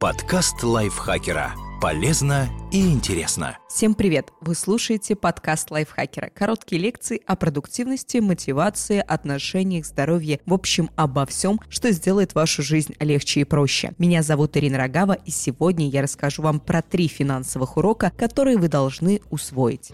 Подкаст лайфхакера. Полезно и интересно. Всем привет! Вы слушаете подкаст лайфхакера. Короткие лекции о продуктивности, мотивации, отношениях, здоровье. В общем, обо всем, что сделает вашу жизнь легче и проще. Меня зовут Ирина Рогава, и сегодня я расскажу вам про три финансовых урока, которые вы должны усвоить.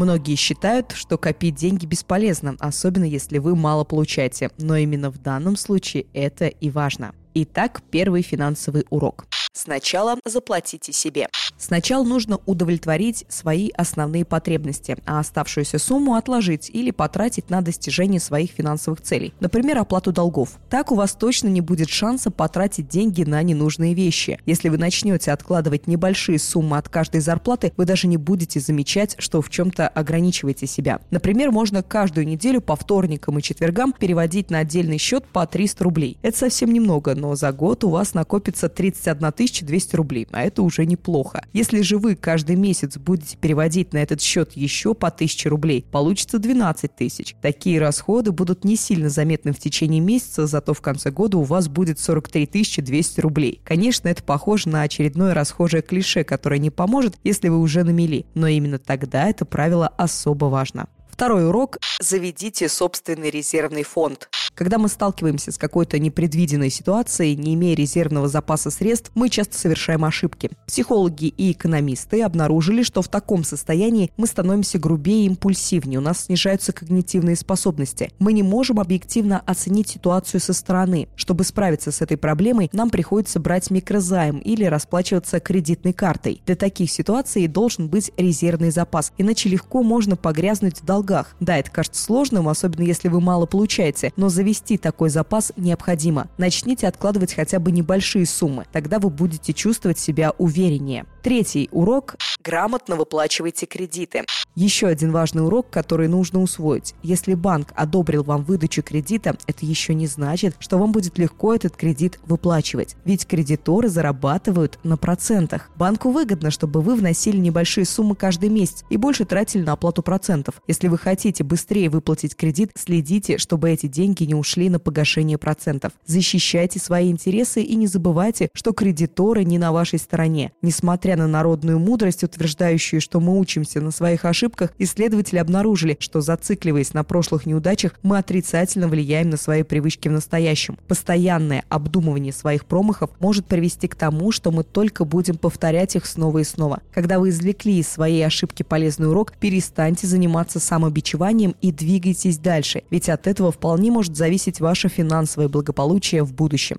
Многие считают, что копить деньги бесполезно, особенно если вы мало получаете. Но именно в данном случае это и важно. Итак, первый финансовый урок. Сначала заплатите себе. Сначала нужно удовлетворить свои основные потребности, а оставшуюся сумму отложить или потратить на достижение своих финансовых целей. Например, оплату долгов. Так у вас точно не будет шанса потратить деньги на ненужные вещи. Если вы начнете откладывать небольшие суммы от каждой зарплаты, вы даже не будете замечать, что в чем-то ограничиваете себя. Например, можно каждую неделю по вторникам и четвергам переводить на отдельный счет по 300 рублей. Это совсем немного, но за год у вас накопится 31 200 рублей, а это уже неплохо. Если же вы каждый месяц будете переводить на этот счет еще по 1000 рублей, получится 12 тысяч. Такие расходы будут не сильно заметны в течение месяца, зато в конце года у вас будет 43 200 рублей. Конечно, это похоже на очередное расхожее клише, которое не поможет, если вы уже на мели, но именно тогда это правило особо важно. Второй урок – заведите собственный резервный фонд. Когда мы сталкиваемся с какой-то непредвиденной ситуацией, не имея резервного запаса средств, мы часто совершаем ошибки. Психологи и экономисты обнаружили, что в таком состоянии мы становимся грубее и импульсивнее, у нас снижаются когнитивные способности. Мы не можем объективно оценить ситуацию со стороны. Чтобы справиться с этой проблемой, нам приходится брать микрозайм или расплачиваться кредитной картой. Для таких ситуаций должен быть резервный запас, иначе легко можно погрязнуть в долгах. Да, это кажется сложным, особенно если вы мало получаете, но завести такой запас необходимо. Начните откладывать хотя бы небольшие суммы, тогда вы будете чувствовать себя увереннее. Третий урок – грамотно выплачивайте кредиты. Еще один важный урок, который нужно усвоить. Если банк одобрил вам выдачу кредита, это еще не значит, что вам будет легко этот кредит выплачивать. Ведь кредиторы зарабатывают на процентах. Банку выгодно, чтобы вы вносили небольшие суммы каждый месяц и больше тратили на оплату процентов. Если вы хотите быстрее выплатить кредит, следите, чтобы эти деньги не ушли на погашение процентов. Защищайте свои интересы и не забывайте, что кредиторы не на вашей стороне. Несмотря Несмотря на народную мудрость, утверждающую, что мы учимся на своих ошибках, исследователи обнаружили, что зацикливаясь на прошлых неудачах, мы отрицательно влияем на свои привычки в настоящем. Постоянное обдумывание своих промахов может привести к тому, что мы только будем повторять их снова и снова. Когда вы извлекли из своей ошибки полезный урок, перестаньте заниматься самобичеванием и двигайтесь дальше, ведь от этого вполне может зависеть ваше финансовое благополучие в будущем.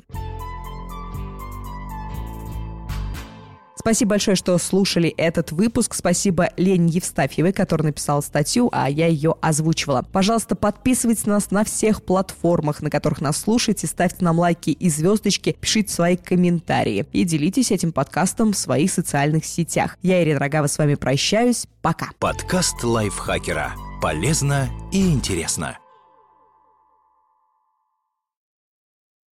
Спасибо большое, что слушали этот выпуск. Спасибо Лене Евстафьевой, которая написала статью, а я ее озвучивала. Пожалуйста, подписывайтесь на нас на всех платформах, на которых нас слушаете, ставьте нам лайки и звездочки, пишите свои комментарии и делитесь этим подкастом в своих социальных сетях. Я, Ирина Рогава, с вами прощаюсь. Пока. Подкаст лайфхакера. Полезно и интересно.